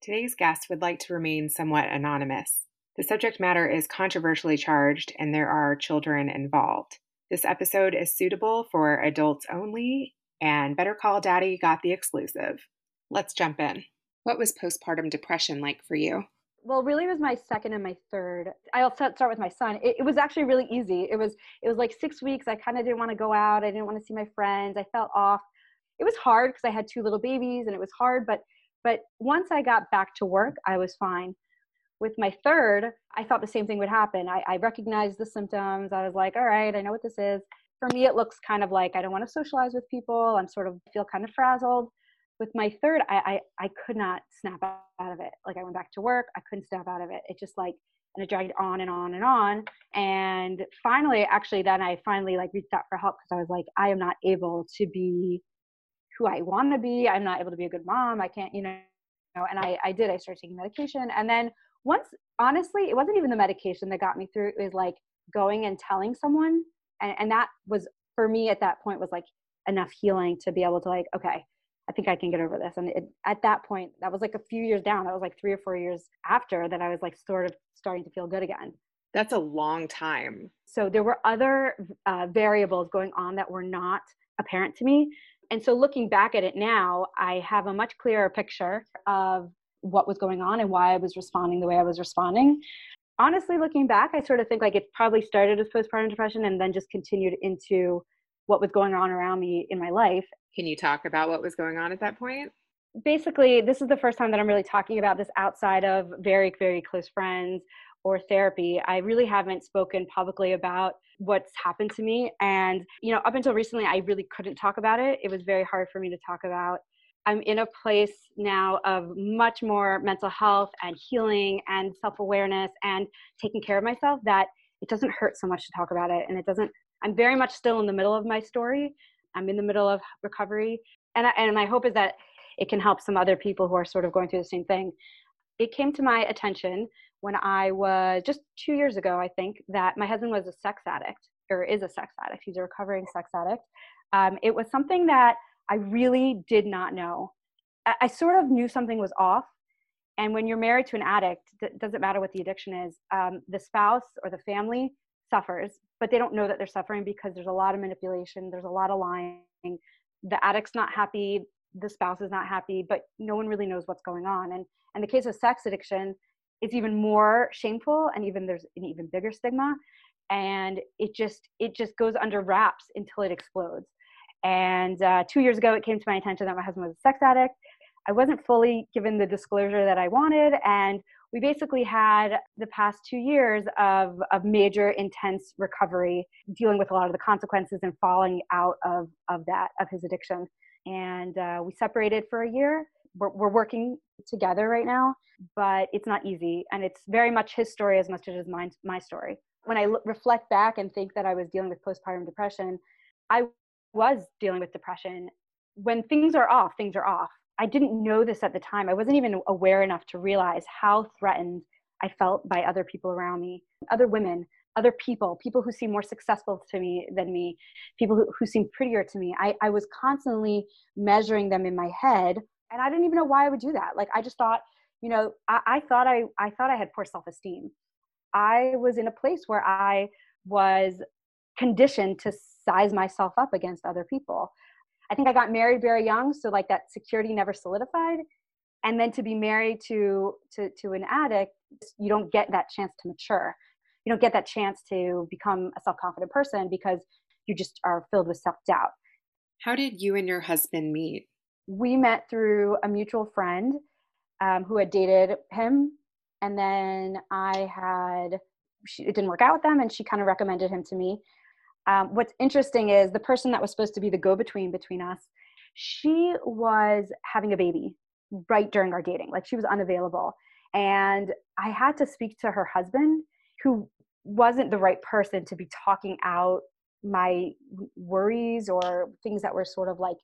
Today's guest would like to remain somewhat anonymous. The subject matter is controversially charged and there are children involved. This episode is suitable for adults only, and Better Call Daddy got the exclusive. Let's jump in. What was postpartum depression like for you? well really was my second and my third i'll start with my son it, it was actually really easy it was it was like six weeks i kind of didn't want to go out i didn't want to see my friends i felt off it was hard because i had two little babies and it was hard but but once i got back to work i was fine. With my third i thought the same thing would happen. I, I recognized the symptoms. I was like all right i know what this is. For me it looks kind of like i don't want to socialize with people. I'm sort of feel kind of frazzled. With my third I, I i could not snap out of it. Like i went back to work. I couldn't snap out of it. It just like and it dragged on and on and on. And finally actually then i finally like reached out for help because i was like i am not able to be who i want to be i'm not able to be a good mom i can't you know and i i did i started taking medication and then once honestly it wasn't even the medication that got me through it was like going and telling someone and, and that was for me at that point was like enough healing to be able to like okay I think I can get over this. And it, at that point, that was like a few years down. That was like three or four years after that I was like sort of starting to feel good again. That's a long time. So there were other uh, variables going on that were not apparent to me. And so looking back at it now, I have a much clearer picture of what was going on and why I was responding the way I was responding. Honestly, looking back, I sort of think like it probably started as postpartum depression and then just continued into what was going on around me in my life. Can you talk about what was going on at that point? Basically, this is the first time that I'm really talking about this outside of very, very close friends or therapy. I really haven't spoken publicly about what's happened to me. And, you know, up until recently, I really couldn't talk about it. It was very hard for me to talk about. I'm in a place now of much more mental health and healing and self awareness and taking care of myself that it doesn't hurt so much to talk about it. And it doesn't I'm very much still in the middle of my story. I'm in the middle of recovery. And, I, and my hope is that it can help some other people who are sort of going through the same thing. It came to my attention when I was just two years ago, I think, that my husband was a sex addict or is a sex addict. He's a recovering sex addict. Um, it was something that I really did not know. I, I, sort of knew something was off. And when you're married to an addict, it doesn't matter what the addiction is, um, the spouse or the family suffers, but they don't know that they're suffering because there's a lot of manipulation, there's a lot of lying. The addict's not happy, the spouse is not happy, but no one really knows what's going on. And in the case of sex addiction, it's even more shameful and even there's an even bigger stigma. And it just it just goes under wraps until it explodes. And uh, two years ago it came to my attention that my husband was a sex addict. I wasn't fully given the disclosure that i wanted. And we basically had the past two years of, of major intense recovery dealing with a lot of the consequences and falling out of, of that of his addiction. And uh, we separated for a year we're, we're working together right now but it's not easy and it's very much his story as much as it is my, my story when I l- reflect back and think that i was dealing with postpartum depression i was dealing with depression when things are off things are off I didn't know this at the time. I wasn't even aware enough to realize how threatened I felt by other people around me, other women, other people, people who seem more successful to me than me, people who, who seem prettier to me. I, I was constantly measuring them in my head and I didn't even know why I would do that. Like I just thought, you know, I, I thought I I thought I had poor self-esteem. I was in a place where I was conditioned to size myself up against other people. I think I got married very young, so like that security never solidified. And then to be married to to to an addict, you don't get that chance to mature. You don't get that chance to become a self-confident person because you just are filled with self-doubt. How did you and your husband meet? We met through a mutual friend um, who had dated him, and then I had she, it didn't work out with them, and she kind of recommended him to me um, what's interesting is the person that was supposed to be the go-between between us she was having a baby right during our dating. Like she was unavailable. And I had to speak to her husband, who wasn't the right person to be talking out my worries or things that were sort of like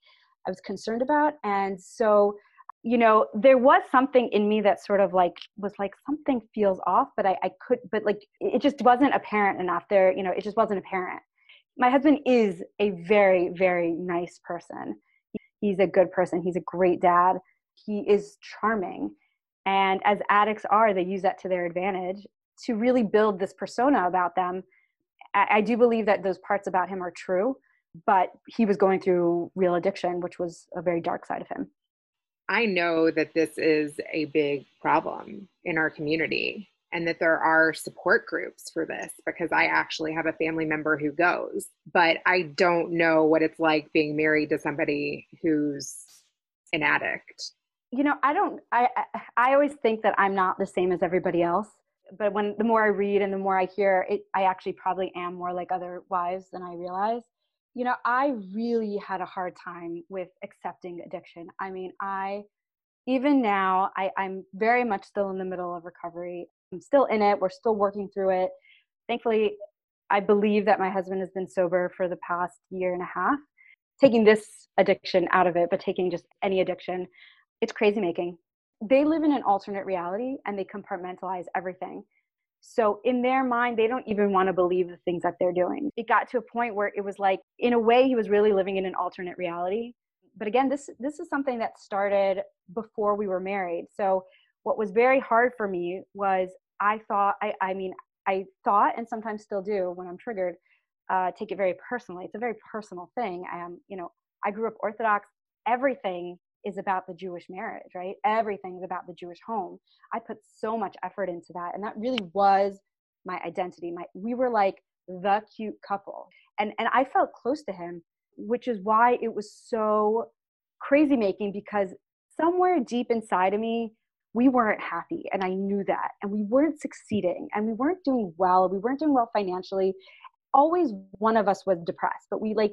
I was concerned about. And so, you know, there was something in me that sort of like was like something feels off, but I, I could, but like it just wasn't apparent enough there. You know, it just wasn't apparent. My husband is a very, very nice person. He's a good person. He's a great dad. He is charming. And as addicts are, they use that to their advantage to really build this persona about them. I, I do believe that those parts about him are true, but he was going through real addiction, which was a very dark side of him. I know that this is a big problem in our community and that there are support groups for this because I actually have a family member who goes, but I don't know what it's like being married to somebody who's an addict. You know, I don't I I always think that I'm not the same as everybody else, but when the more I read and the more I hear, it I actually probably am more like other wives than I realize. You know, I really had a hard time with accepting addiction. I mean, I even now I, I'm very much still in the middle of recovery. I'm still in it. We're still working through it. Thankfully, I believe that my husband has been sober for the past year and a half. Taking this addiction out of it, but taking just any addiction, it's crazy making. They live in an alternate reality and they compartmentalize everything. So in their mind, they don't even want to believe the things that they're doing. It got to a point where it was like, in a way, he was really living in an alternate reality. But again, this this is something that started before we were married. So what was very hard for me was I thought I, I mean I thought and sometimes still do when I'm triggered, uh, take it very personally. It's a very personal thing. I am, you know, I grew up Orthodox. Everything is about the Jewish marriage, right? Everything is about the Jewish home. I put so much effort into that, and that really was my identity. My we were like the cute couple, and and I felt close to him, which is why it was so crazy making because somewhere deep inside of me we weren't happy and i knew that and we weren't succeeding and we weren't doing well we weren't doing well financially always one of us was depressed but we like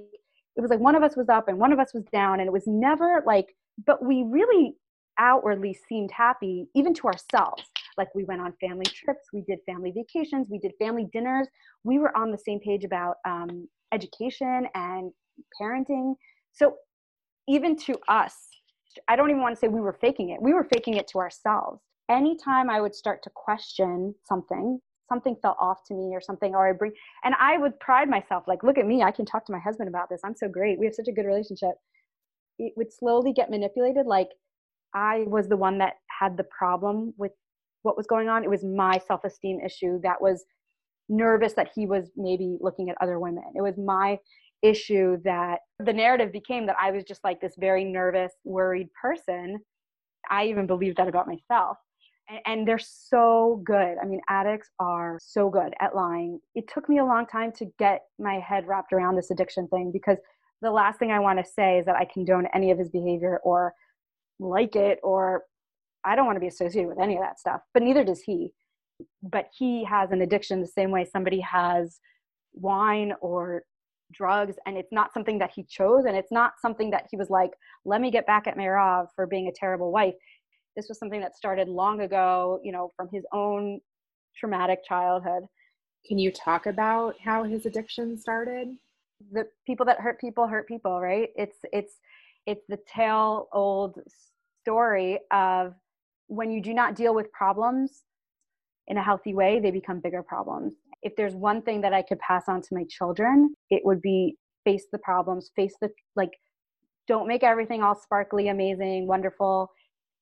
it was like one of us was up and one of us was down and it was never like but we really outwardly seemed happy even to ourselves like we went on family trips we did family vacations we did family dinners we were on the same page about um, education and parenting so even to us I don't even want to say we were faking it. We were faking it to ourselves. Anytime I would start to question something, something felt off to me or something, or I bring, and I would pride myself, like, look at me, I can talk to my husband about this. I'm so great. We have such a good relationship. It would slowly get manipulated. Like, I was the one that had the problem with what was going on. It was my self esteem issue that was nervous that he was maybe looking at other women. It was my issue that the narrative became that I was just like this very nervous, worried person. I even believed that about myself. And, and, they're so good. I mean, addicts are so good at lying. It took me a long time to get my head wrapped around this addiction thing because the last thing I want to say is that I condone any of his behavior or like it or I don't want to be associated with any of that stuff, but neither does he. But he has an addiction the same way somebody has wine or drugs and it's not something that he chose and it's not something that he was like let me get back at Mayrav for being a terrible wife. This was something that started long ago you know from his own traumatic childhood. Can you talk about how his addiction started the people that hurt people hurt people right it's it's it's the tale old story of when you do not deal with problems in a healthy way they become bigger problems if there's one thing that I could pass on to my children, it would be face the problems, face the like don't make everything all sparkly, amazing, wonderful.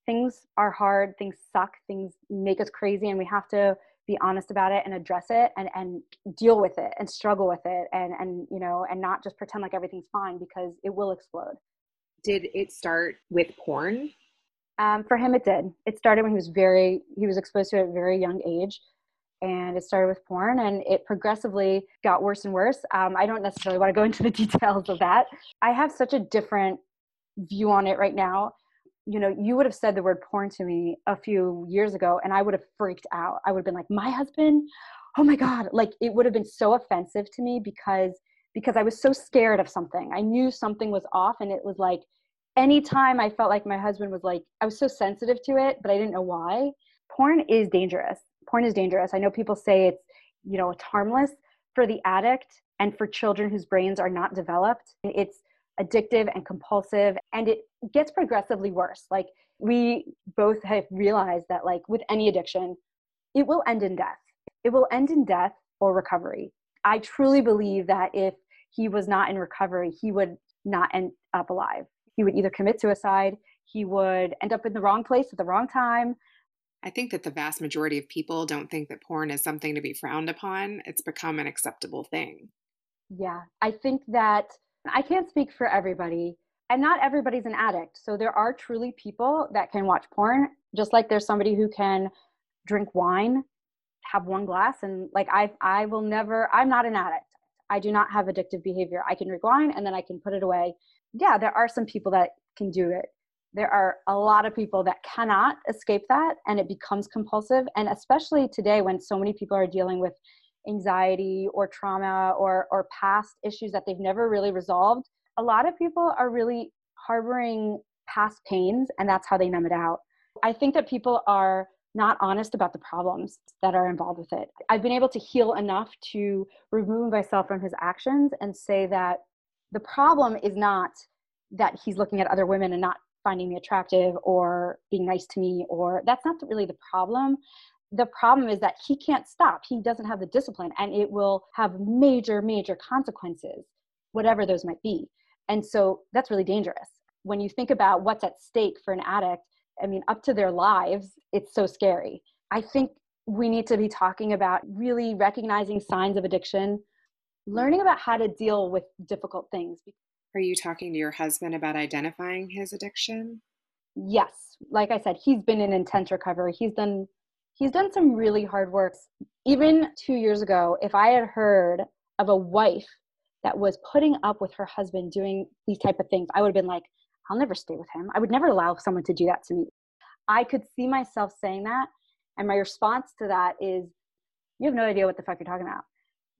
Things are hard, things suck, things make us crazy and we have to be honest about it and address it and and deal with it and struggle with it and and you know and not just pretend like everything's fine because it will explode. Did it start with porn? Um, for him, it did. It started when he was very he was exposed to it at a very young age and it started with porn and it progressively got worse and worse um, i don't necessarily want to go into the details of that i have such a different view on it right now you know you would have said the word porn to me a few years ago and i would have freaked out i would have been like my husband oh my god like it would have been so offensive to me because because i was so scared of something i knew something was off and it was like anytime I felt like my husband was like, I was so sensitive to it, but I didn't know why. Porn is dangerous. Porn is dangerous. I know people say it's, you know, it's harmless for the addict and for children whose brains are not developed. It's addictive and compulsive and it gets progressively worse. Like we both have realized that like with any addiction, it will end in death. It will end in death or recovery. I truly believe that if he was not in recovery, he would not end up alive. He would either commit suicide, he would end up in the wrong place at the wrong time. I think that the vast majority of people don't think that porn is something to be frowned upon. It's become an acceptable thing. Yeah, I think that I can't speak for everybody, and not everybody's an addict. So there are truly people that can watch porn, just like there's somebody who can drink wine, have one glass, and like I, I will never. I'm not an addict. I do not have addictive behavior. I can drink wine and then I can put it away. Yeah, there are some people that can do it. There are a lot of people that cannot escape that and it becomes compulsive. And especially today when so many people are dealing with anxiety or trauma or, or past issues that they've never really resolved, a lot of people are really harboring past pains and that's how they numb it out. I think that people are not honest about the problems that are involved with it. I've been able to heal enough to remove myself from his actions and say that the problem is not that he's looking at other women and not finding me attractive or being nice to me or that's not really the problem the problem is that he can't stop he doesn't have the discipline and it will have major major consequences whatever those might be and so that's really dangerous when you think about what's at stake for an addict I mean, up to their lives, it's so scary. I think we need to be talking about really recognizing signs of addiction, learning about how to deal with difficult things. Are you talking to your husband about identifying his addiction? Yes. Like I said, he's been in intense recovery. He's done he's done some really hard work. Even 2 years ago, if I had heard of a wife that was putting up with her husband doing these type of things, I would have been like, I'll never stay with him. I would never allow someone to do that to me. I could see myself saying that. And my response to that is, you have no idea what the fuck you're talking about.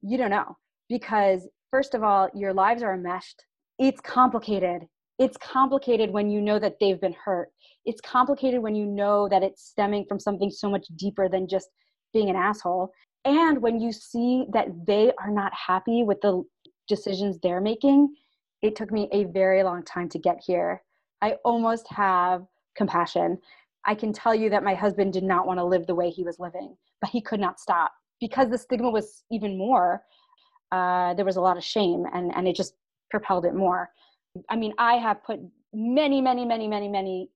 You don't know. Because, first of all, your lives are enmeshed. It's complicated. It's complicated when you know that they've been hurt. It's complicated when you know that it's stemming from something so much deeper than just being an asshole. And when you see that they are not happy with the decisions they're making, it took me a very long time to get here. I almost have compassion. I can tell you that my husband did not want to live the way he was living, but he could not stop because the stigma was even more. Uh, there was a lot of shame, and and it just propelled it more. I mean, I have put many, many, many, many, many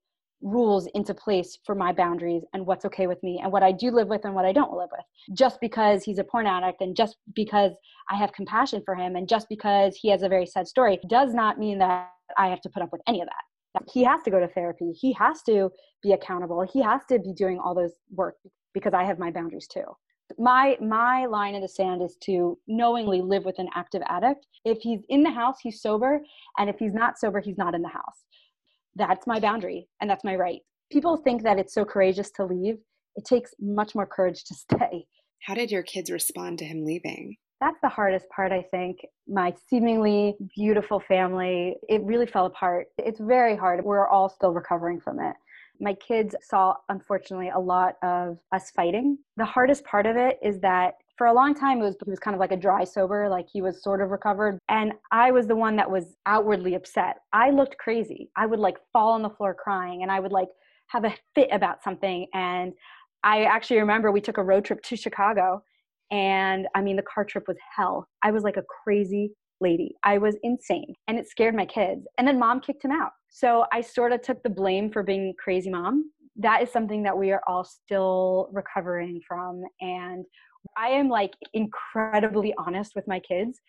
rules into place for my boundaries and what's okay with me and what I do live with and what I don't live with. Just because he's a porn addict and just because I have compassion for him and just because he has a very sad story does not mean that I have to put up with any of that. He has to go to therapy. He has to be accountable. He has to be doing all those work because I have my boundaries too. My my line in the sand is to knowingly live with an active addict. If he's in the house, he's sober, and if he's not sober, he's not in the house that's my boundary and that's my right. People think that it's so courageous to leave. It takes much more courage to stay. How did your kids respond to him leaving? That's the hardest part, I think. My seemingly beautiful family, it really fell apart. It's very hard. We're all still recovering from it. My kids saw, unfortunately, a lot of us fighting. The hardest part of it is that for a long time it was was kind of like a dry sober like he was sort of recovered and i was the one that was outwardly upset. I looked crazy. I would like fall on the floor crying and i would like have a fit about something and i actually remember we took a road trip to chicago and i mean the car trip was hell. I was like a crazy lady i was insane and it scared my kids and then mom kicked him out so i sort of took the blame for being crazy mom that is something that we are all still recovering from and I am like incredibly honest with my kids.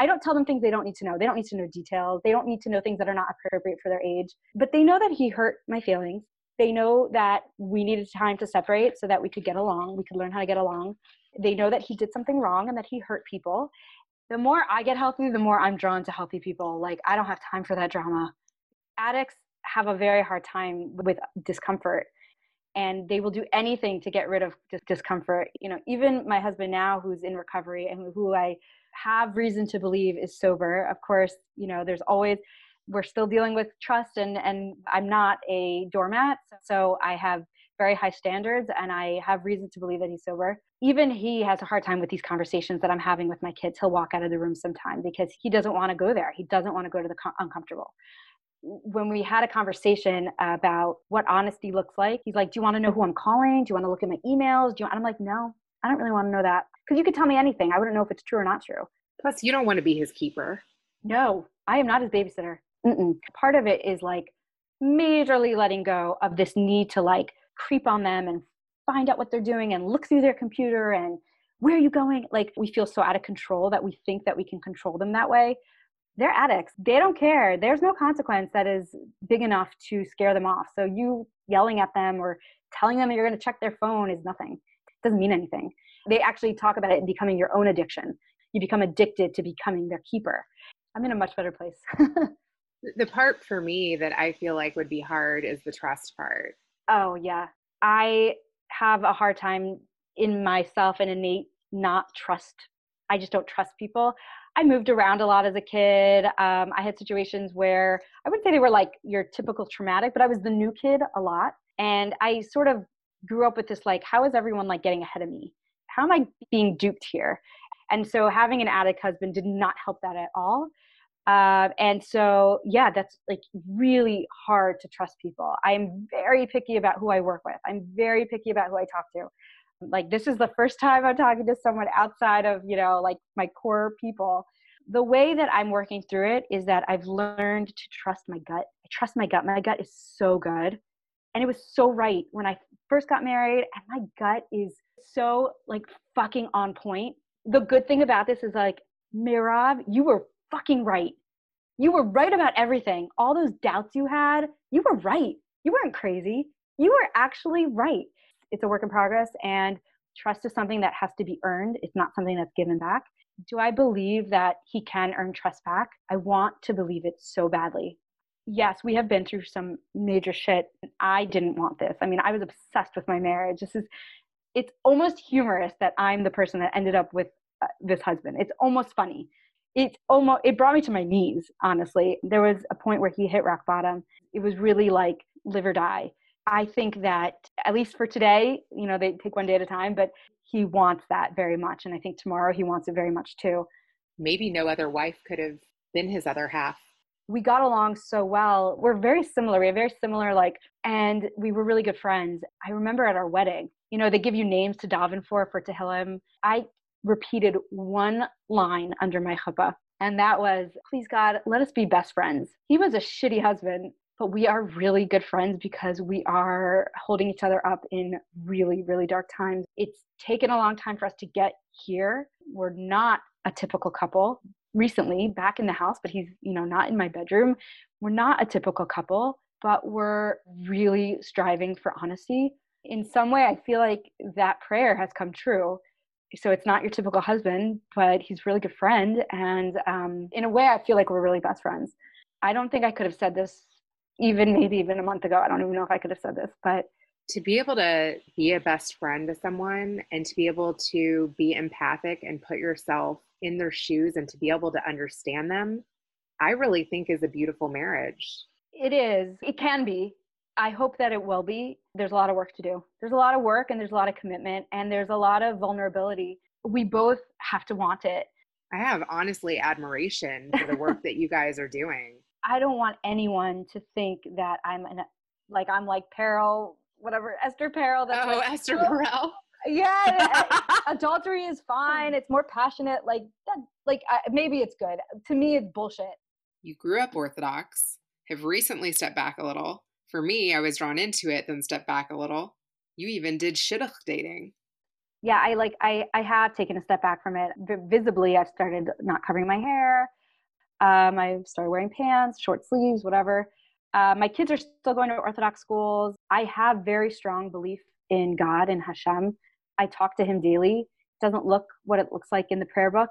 I don't tell them things they don't need to know. They don't need to know details. They don't need to know things that are not appropriate for their age. But they know that he hurt my feelings. They know that we needed time to separate so that we could get along. We could learn how to get along. They know that he did something wrong and that he hurt people. The more I get healthy, the more I'm drawn to healthy people. Like, I don't have time for that drama. Addicts have a very hard time with discomfort and they will do anything to get rid of discomfort. You know, even my husband now, who's in recovery and who I have reason to believe is sober. Of course, you know, there's always we're still dealing with trust and and i'm not a doormat so i have very high standards and i have reason to believe that he's sober. Even he has a hard time with these conversations that i'm having with my kids. He'll walk out of the room sometime because he doesn't want to go there. He doesn't want to go to the com- uncomfortable. When we had a conversation about what honesty looks like he's like do you want to know who i'm calling? Do you want to look at my emails? Do you i'm like no i don't really want to know that. Because you could tell me anything. I wouldn't know if it's true or not true. Plus you don't want to be his keeper. No i am not his babysitter. Mm-mm. part of it is like majorly letting go of this need to like creep on them and find out what they're doing and look through their computer and where are you going? Like we feel so out of control that we think that we can control them that way. They're addicts. They don't care. There's no consequence that is big enough to scare them off. So you yelling at them or telling them you're going to check their phone is nothing. It doesn't mean anything. They actually talk about it becoming your own addiction. You become addicted to becoming their keeper. I'm in a much better place. The part for me that i feel like would be hard is the trust part oh yeah. I have a hard time in myself and innate not trust i just don't trust people. I moved around a lot as a kid um, i had situations where i wouldn't say they were like your typical traumatic but i was the new kid a lot and i sort of grew up with this like how is everyone like getting ahead of me? How am i being duped here? And so having an addict husband did not help that at all uh, and so, yeah, that's like really hard to trust people. I'm very picky about who I work with. I'm very picky about who I talk to. Like, this is the first time I'm talking to someone outside of, you know, like my core people. The way that I'm working through it is that I've learned to trust my gut. I trust my gut. My gut is so good. And it was so right when I first got married, and my gut is so like fucking on point. The good thing about this is like, Mirav, you were fucking right. You were right about everything. All those doubts you had, you were right. You weren't crazy. You were actually right. It's a work in progress, and trust is something that has to be earned. It's not something that's given back. Do I believe that he can earn trust back? I want to believe it so badly. Yes, we have been through some major shit. I didn't want this. I mean, I was obsessed with my marriage. This is, it's almost humorous that I'm the person that ended up with uh, this husband. It's almost funny it almost it brought me to my knees honestly. There was a point where he hit rock bottom. It was really like live or die. I think that at least for today you know they take one day at a time but he wants that very much and i think tomorrow he wants it very much too. Maybe no other wife could have been his other half. We got along so well. We're very similar. We have very similar like and we were really good friends. I remember at our wedding you know they give you names to daven for for tehillim i repeated one line under my chuppah, and that was, Please God, let us be best friends. He was a shitty husband, but we are really good friends because we are holding each other up in really, really dark times. It's taken a long time for us to get here. We're not a typical couple. Recently, back in the house, but he's, you know, not in my bedroom. We're not a typical couple, but we're really striving for honesty. In some way, I feel like that prayer has come true so it's not your typical husband, but he's a really good friend. And um, in a way, I feel like we're really best friends. I don't think I could have said this even maybe even a month ago. I don't even know if I could have said this, but to be able to be a best friend to someone and to be able to be empathic and put yourself in their shoes and to be able to understand them, I really think is a beautiful marriage. It is. It can be. I hope that it will be. There's a lot of work to do. There's a lot of work and there's a lot of commitment and there's a lot of vulnerability. We both have to want it. I have honestly admiration for the work that you guys are doing. I don't want anyone to think that I'm an, like I'm like Perel, whatever Esther Perel. That's oh, Esther Perel. Yeah, adultery is fine. It's more passionate. Like that, like I, maybe it's good. To me, it's bullshit. You grew up Orthodox, have recently stepped back a little, for me, I was drawn into it, then stepped back a little. You even did shidduch dating. Yeah, I like I I have taken a step back from it. Visibly, I've started not covering my hair. Um, I started wearing pants, short sleeves, whatever. Uh, my kids are still going to Orthodox schools. I have very strong belief in God and Hashem. I talk to Him daily. It doesn't look what it looks like in the prayer book,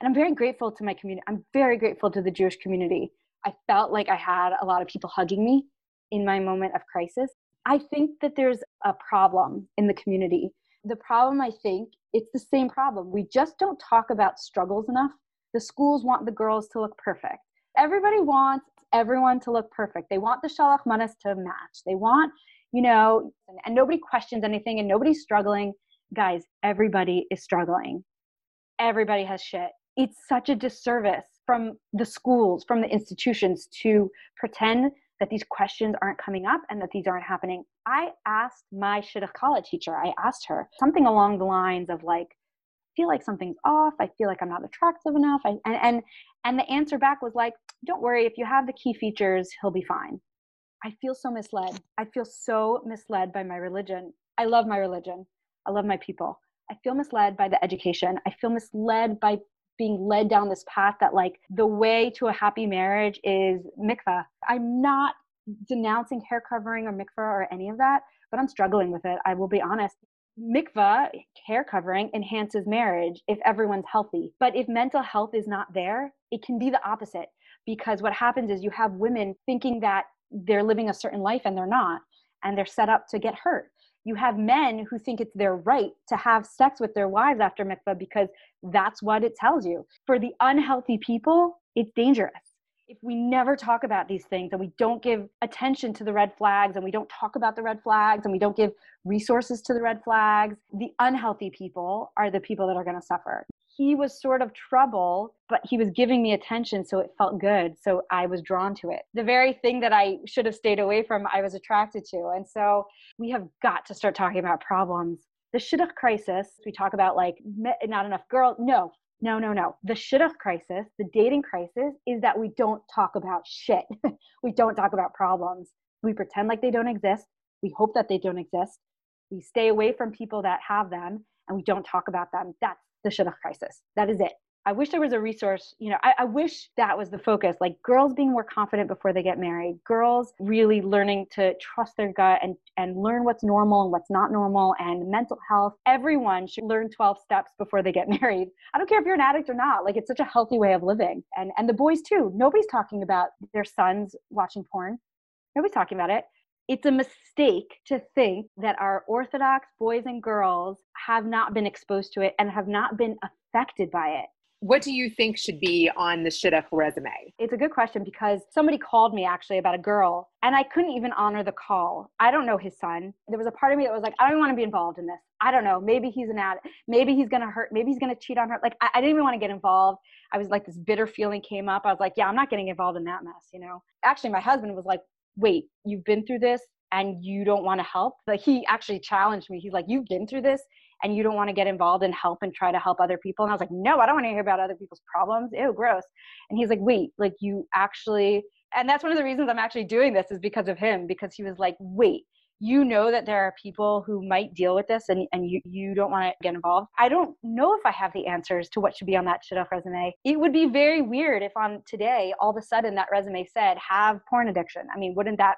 and I'm very grateful to my community. I'm very grateful to the Jewish community. I felt like I had a lot of people hugging me in my moment of crisis. I think that there's a problem in the community. The problem, I think, it's the same problem. We just don't talk about struggles enough. The schools want the girls to look perfect. Everybody wants everyone to look perfect. They want the shalach manas to match. They want, you know, and, and nobody questions anything and nobody's struggling. Guys, everybody is struggling. Everybody has shit. It's such a disservice from the schools, from the institutions to pretend that these questions aren't coming up and that these aren't happening. I asked my shidduch kallah teacher, I asked her something along the lines of like, feel like something's off. I feel like I'm not attractive enough. I, and, and, and the answer back was like, don't worry. If you have the key features, he'll be fine. I feel so misled. I feel so misled by my religion. I love my religion. I love my people. I feel misled by the education. I feel misled by being led down this path that like the way to a happy marriage is mikvah. I'm not denouncing hair covering or mikvah or any of that, but I'm struggling with it. I will be honest mikvah hair covering enhances marriage if everyone's healthy but if mental health is not there it can be the opposite because what happens is you have women thinking that they're living a certain life and they're not and they're set up to get hurt you have men who think it's their right to have sex with their wives after mikvah because that's what it tells you for the unhealthy people it's dangerous if we never talk about these things and we don't give attention to the red flags and we don't talk about the red flags and we don't give resources to the red flags, the unhealthy people are the people that are going to suffer. He was sort of trouble, but he was giving me attention, so it felt good. So I was drawn to it. The very thing that I should have stayed away from, I was attracted to. And so we have got to start talking about problems the shidduch crisis we talk about like not enough girl no no, no, no. The shidduch crisis, the dating crisis, is that we don't talk about shit. we don't talk about problems. We pretend like they don't exist. We hope that they don't exist. We stay away from people that have them and we don't talk about them. That's the shidduch crisis. That is it. I wish there was a resource, you know, I, I, wish that was the focus. Like girls being more confident before they get married, girls really learning to trust their gut and, and learn what's normal and what's not normal and mental health. Everyone should learn 12 steps before they get married. I don't care if you're an addict or not. Like it's such a healthy way of living. And and the boys too. Nobody's talking about their sons watching porn. Nobody's talking about it. It's a mistake to think that our Orthodox boys and girls have not been exposed to it and have not been affected by it what do you think should be on the shidduch resume? It's a good question because somebody called me actually about a girl and I couldn't even honor the call. I don't know his son. There was a part of me that was like, I don't want to be involved in this. I don't know. Maybe he's an ad. Maybe he's going to hurt. Maybe he's going to cheat on her. Like, I, I didn't even want to get involved. I was like, this bitter feeling came up. I was like, yeah, I'm not getting involved in that mess, you know? Actually, my husband was like, wait, you've been through this and you don't want to help? Like, he actually challenged me. He's like, you've been through this and you don't want to get involved and help and try to help other people. And I was like, no, I don't want to hear about other people's problems. Ew, gross. And he's like, wait, like you actually, and that's one of the reasons I'm actually doing this is because of him, because he was like, wait, you know that there are people who might deal with this and, and you, you don't want to get involved. I don't know if I have the answers to what should be on that shidduch resume. It would be very weird if on today, all of a sudden that resume said, have porn addiction. I mean, wouldn't that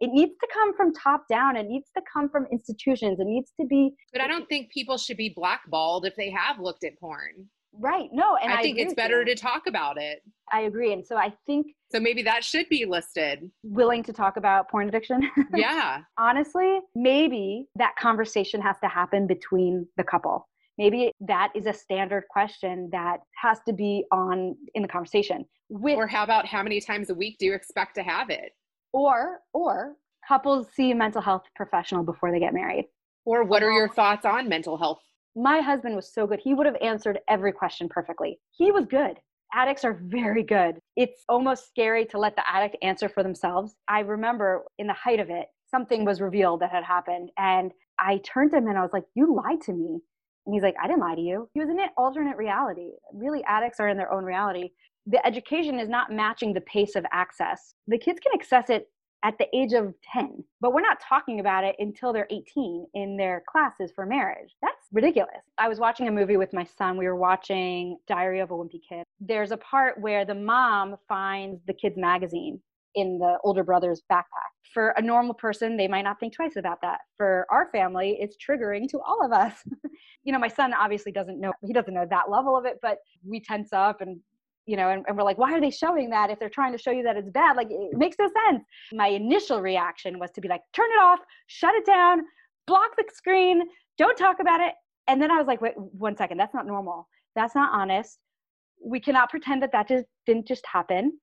it needs to come from top down it needs to come from institutions it needs to be but i don't think people should be blackballed if they have looked at porn right. No and i, I think it's better to talk about it. I agree and so i think so maybe that should be listed. willing to talk about porn addiction. Yeah. Honestly maybe that conversation has to happen between the couple. Maybe that is a standard question that has to be on in the conversation with, or how about how many times a week do you expect to have it? Or or couples see a mental health professional before they get married. Or what are your thoughts on mental health my husband was so good. He would have answered every question perfectly. He was good. Addicts are very good. It's almost scary to let the addict answer for themselves. I remember in the height of it something was revealed that had happened and i turned to him and i was like you lied to me. And he's like i didn't lie to you. He was in an alternate reality. Really addicts are in their own reality. The education is not matching the pace of access. The kids can access it at the age of 10, but we're not talking about it until they're 18 in their classes for marriage. That's ridiculous. I was watching a movie with my son. We were watching Diary of a Wimpy Kid. There's a part where the mom finds the kid's magazine in the older brother's backpack. For a normal person, they might not think twice about that. For our family, it's triggering to all of us. you know, my son obviously doesn't know, he doesn't know that level of it, but we tense up and you know, and, and, we're like, why are they showing that if they're trying to show you that it's bad? Like, it makes no sense. My initial reaction was to be like, turn it off, shut it down, block the screen, don't talk about it. And then I was like, wait, one second, that's not normal. That's not honest. We cannot pretend that that just didn't just happen.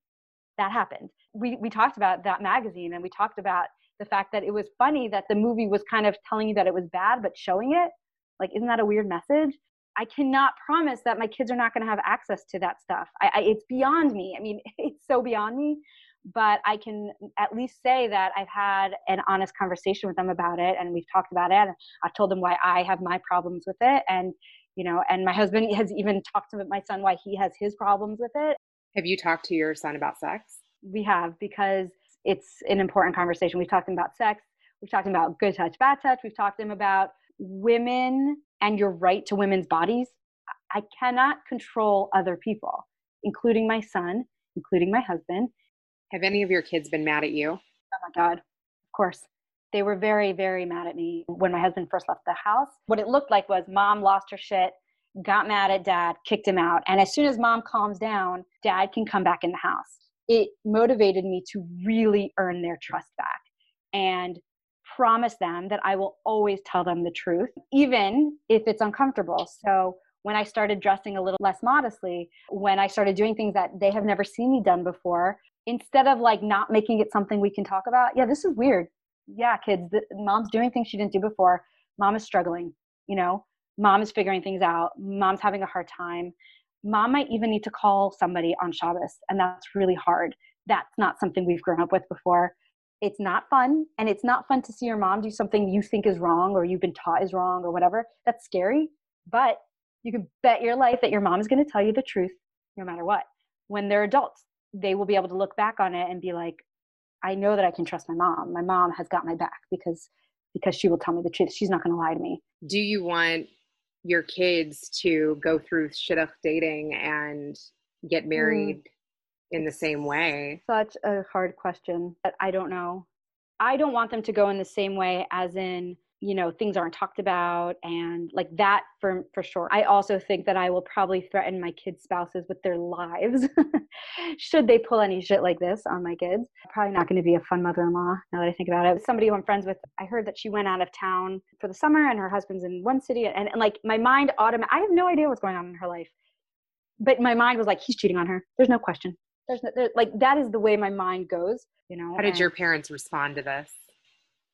that happened. We, we talked about that magazine and we talked about the fact that it was funny that the movie was kind of telling you that it was bad, but showing it. Like, isn't that a weird message? I cannot promise that my kids are not going to have access to that stuff. I, I, it's beyond me. I mean, it's so beyond me. But I can at least say that I've had an honest conversation with them about it, and we've talked about it. I've told them why I have my problems with it, and you know, and my husband has even talked to my son why he has his problems with it. Have you talked to your son about sex? We have because it's an important conversation. We've talked to him about sex. We've talked about good touch, bad touch. We've talked to him about women and your right to women's bodies. I cannot control other people, including my son, including my husband. Have any of your kids been mad at you? Oh my God, of course. They were very, very mad at me when my husband first left the house. What it looked like was mom lost her shit, got mad at dad, kicked him out. And as soon as mom calms down, dad can come back in the house. It motivated me to really earn their trust back and promise them that I will always tell them the truth, even if it's uncomfortable. So when I started dressing a little less modestly, when I started doing things that they have never seen me done before, instead of like not making it something we can talk about, yeah, this is weird. Yeah, kids, the, mom's doing things she didn't do before. Mom is struggling, you know, mom is figuring things out. Mom's having a hard time. Mom might even need to call somebody on Shabbos, and that's really hard. That's not something we've grown up with before it's not fun and it's not fun to see your mom do something you think is wrong or you've been taught is wrong or whatever that's scary but you can bet your life that your mom is going to tell you the truth no matter what when they're adults they will be able to look back on it and be like i know that i can trust my mom my mom has got my back because because she will tell me the truth she's not going to lie to me do you want your kids to go through shidduch dating and get mm. married mm in the same way? Such a hard question. but I don't know. I don't want them to go in the same way as in, you know, things aren't talked about and like that for for sure. I also think that I will probably threaten my kids' spouses with their lives should they pull any shit like this on my kids. Probably not going to be a fun mother-in-law now that I think about it. Somebody who I'm friends with, I heard that she went out of town for the summer and her husband's in one city and, and like my mind automatic I have no idea what's going on in her life. But my mind was like, he's cheating on her. There's no question there's no, there, like that is the way my mind goes you know how did your parents respond to this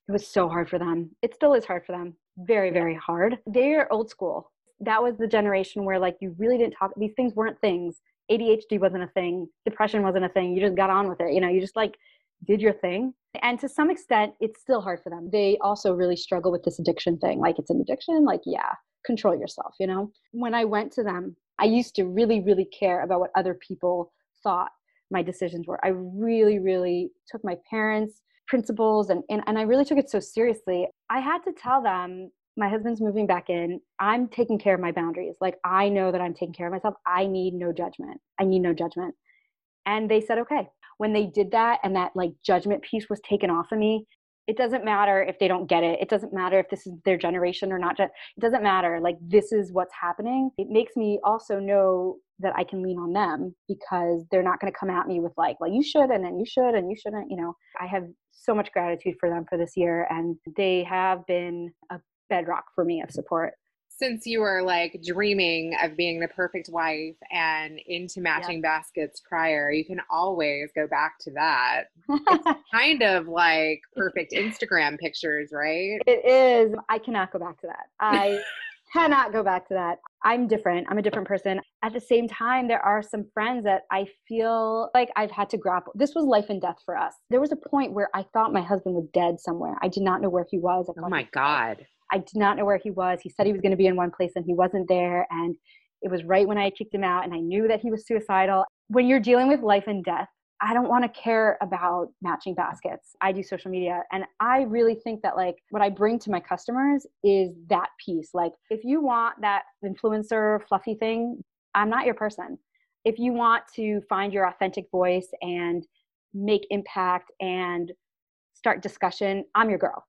it was so hard for them. It still is hard for them. Very very hard. They're old school. That was the generation where like you really didn't talk these things weren't things. Adhd wasn't a thing. Depression wasn't a thing. You just got on with it you know you just like did your thing. And to some extent it's still hard for them. They also really struggle with this addiction thing. Like it's an addiction? Like yeah. Control yourself you know? When i went to them i used to really really care about what other people thought my decisions were. I really, really took my parents' principles and, and, and I really took it so seriously. I had to tell them my husband's moving back in. I'm taking care of my boundaries. Like I know that I'm taking care of myself. I need no judgment. I need no judgment. And they said, okay. When they did that and that like judgment piece was taken off of me, it doesn't matter if they don't get it. It doesn't matter if this is their generation or not. It doesn't matter. Like this is what's happening. It makes me also know that I can lean on them because they're not going to come at me with like, well, you should, and then you should, and you shouldn't. You know, I have so much gratitude for them for this year, and they have been a bedrock for me of support. Since you were like dreaming of being the perfect wife and into matching yep. baskets prior, you can always go back to that. it's kind of like perfect Instagram pictures, right? It is. I cannot go back to that. I cannot go back to that. I'm different. I'm a different person. At the same time, there are some friends that I feel like I've had to grapple. This was life and death for us. There was a point where I thought my husband was dead somewhere. I did not know where he was. oh my God. I did not know where he was. He said he was going to be in one place and he wasn't there. And it was right when I kicked him out and I knew that he was suicidal. When you're dealing with life and death, I don't want to care about matching baskets. I do social media and I really think that like what I bring to my customers is that piece. Like if you want that influencer fluffy thing, I'm not your person. If you want to find your authentic voice and make impact and start discussion, I'm your girl.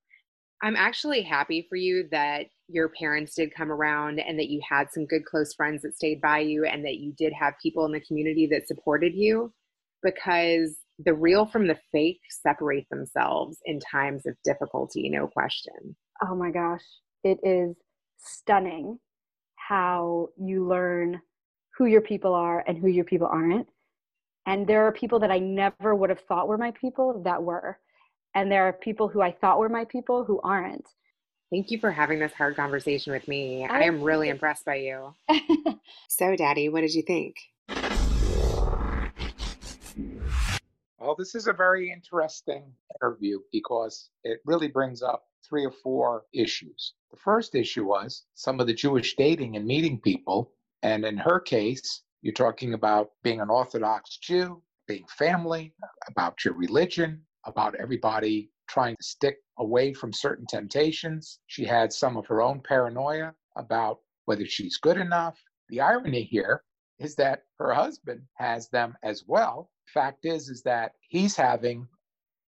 I'm actually happy for you that your parents did come around and that you had some good close friends that stayed by you and that you did have people in the community that supported you because the real from the fake separate themselves in times of difficulty, no question. Oh my gosh, it is stunning how you learn who your people are and who your people aren't. And there are people that I never would have thought were my people that were. And there are people who I thought were my people who aren't. Thank you for having this hard conversation with me. I, I am really impressed by you. so, Daddy, what did you think? Well, this is a very interesting interview because it really brings up three or four issues. The first issue was some of the Jewish dating and meeting people. And in her case, you're talking about being an Orthodox Jew, being family, about your religion, about everybody trying to stick away from certain temptations. She had some of her own paranoia about whether she's good enough. The irony here is that her husband has them as well. Fact is is that he's having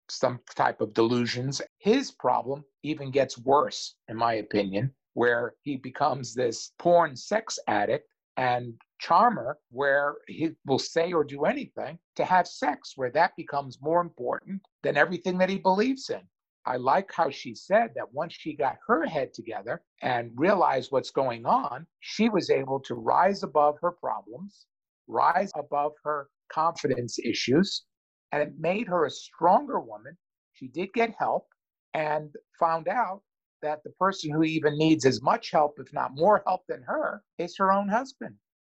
some type of delusions. His problem even gets worse in my opinion, where he becomes this porn sex addict and charmer where he will say or do anything to have sex where that becomes more important than everything that he believes in I like how she said that once she got her head together and realized what's going on, she was able to rise above her problems, rise above her confidence issues, and it made her a stronger woman. She did get help and found out that the person who even needs as much help, if not more help than her, is her own husband.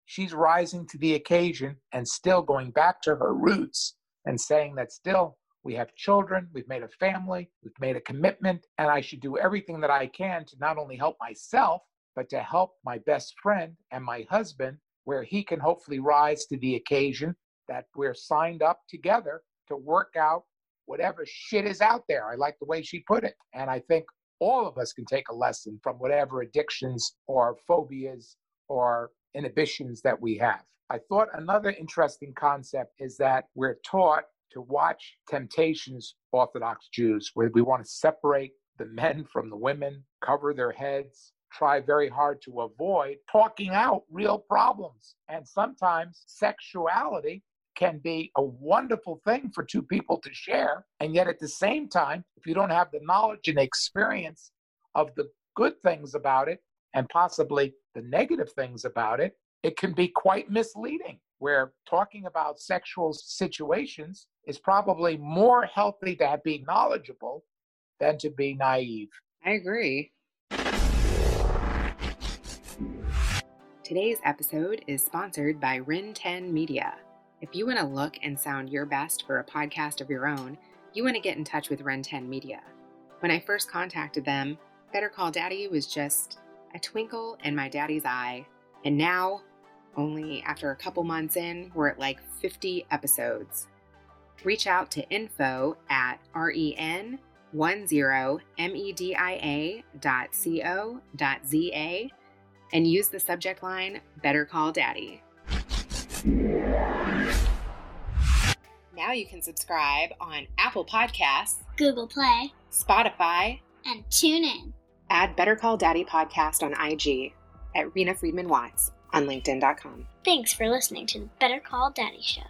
She's rising to the occasion and still going back to her roots and saying that still we have children, we've made a family, we've made a commitment, and I should do everything that I can to not only help myself, but to help my best friend and my husband, where he can hopefully rise to the occasion that we're signed up together to work out whatever shit is out there. I like the way she put it. And I think all of us can take a lesson from whatever addictions or phobias or inhibitions that we have. I thought another interesting concept is that we're taught to watch Temptations Orthodox Jews, where we want to separate the men from the women, cover their heads, try very hard to avoid talking out real problems. And sometimes sexuality can be a wonderful thing for two people to share. And yet, at the same time, if you don't have the knowledge and experience of the good things about it and possibly the negative things about it, it can be quite misleading. Where talking about sexual situations is probably more healthy to be knowledgeable than to be naive. I agree. Today's episode is sponsored by Ren 10 Media. If you want to look and sound your best for a podcast of your own, you want to get in touch with Ren 10 Media. When I first contacted them, Better Call Daddy was just a twinkle in my daddy's eye. And now, only after a couple months in, we're at like 50 episodes reach out to info at ren10media.co.za and use the subject line Better Call Daddy. Now you can subscribe on Apple Podcasts, Google Play, Spotify, and tune in. Add Better Call Daddy podcast on IG at Rena Friedman Watts on LinkedIn.com. Thanks for listening to the Better Call Daddy Show.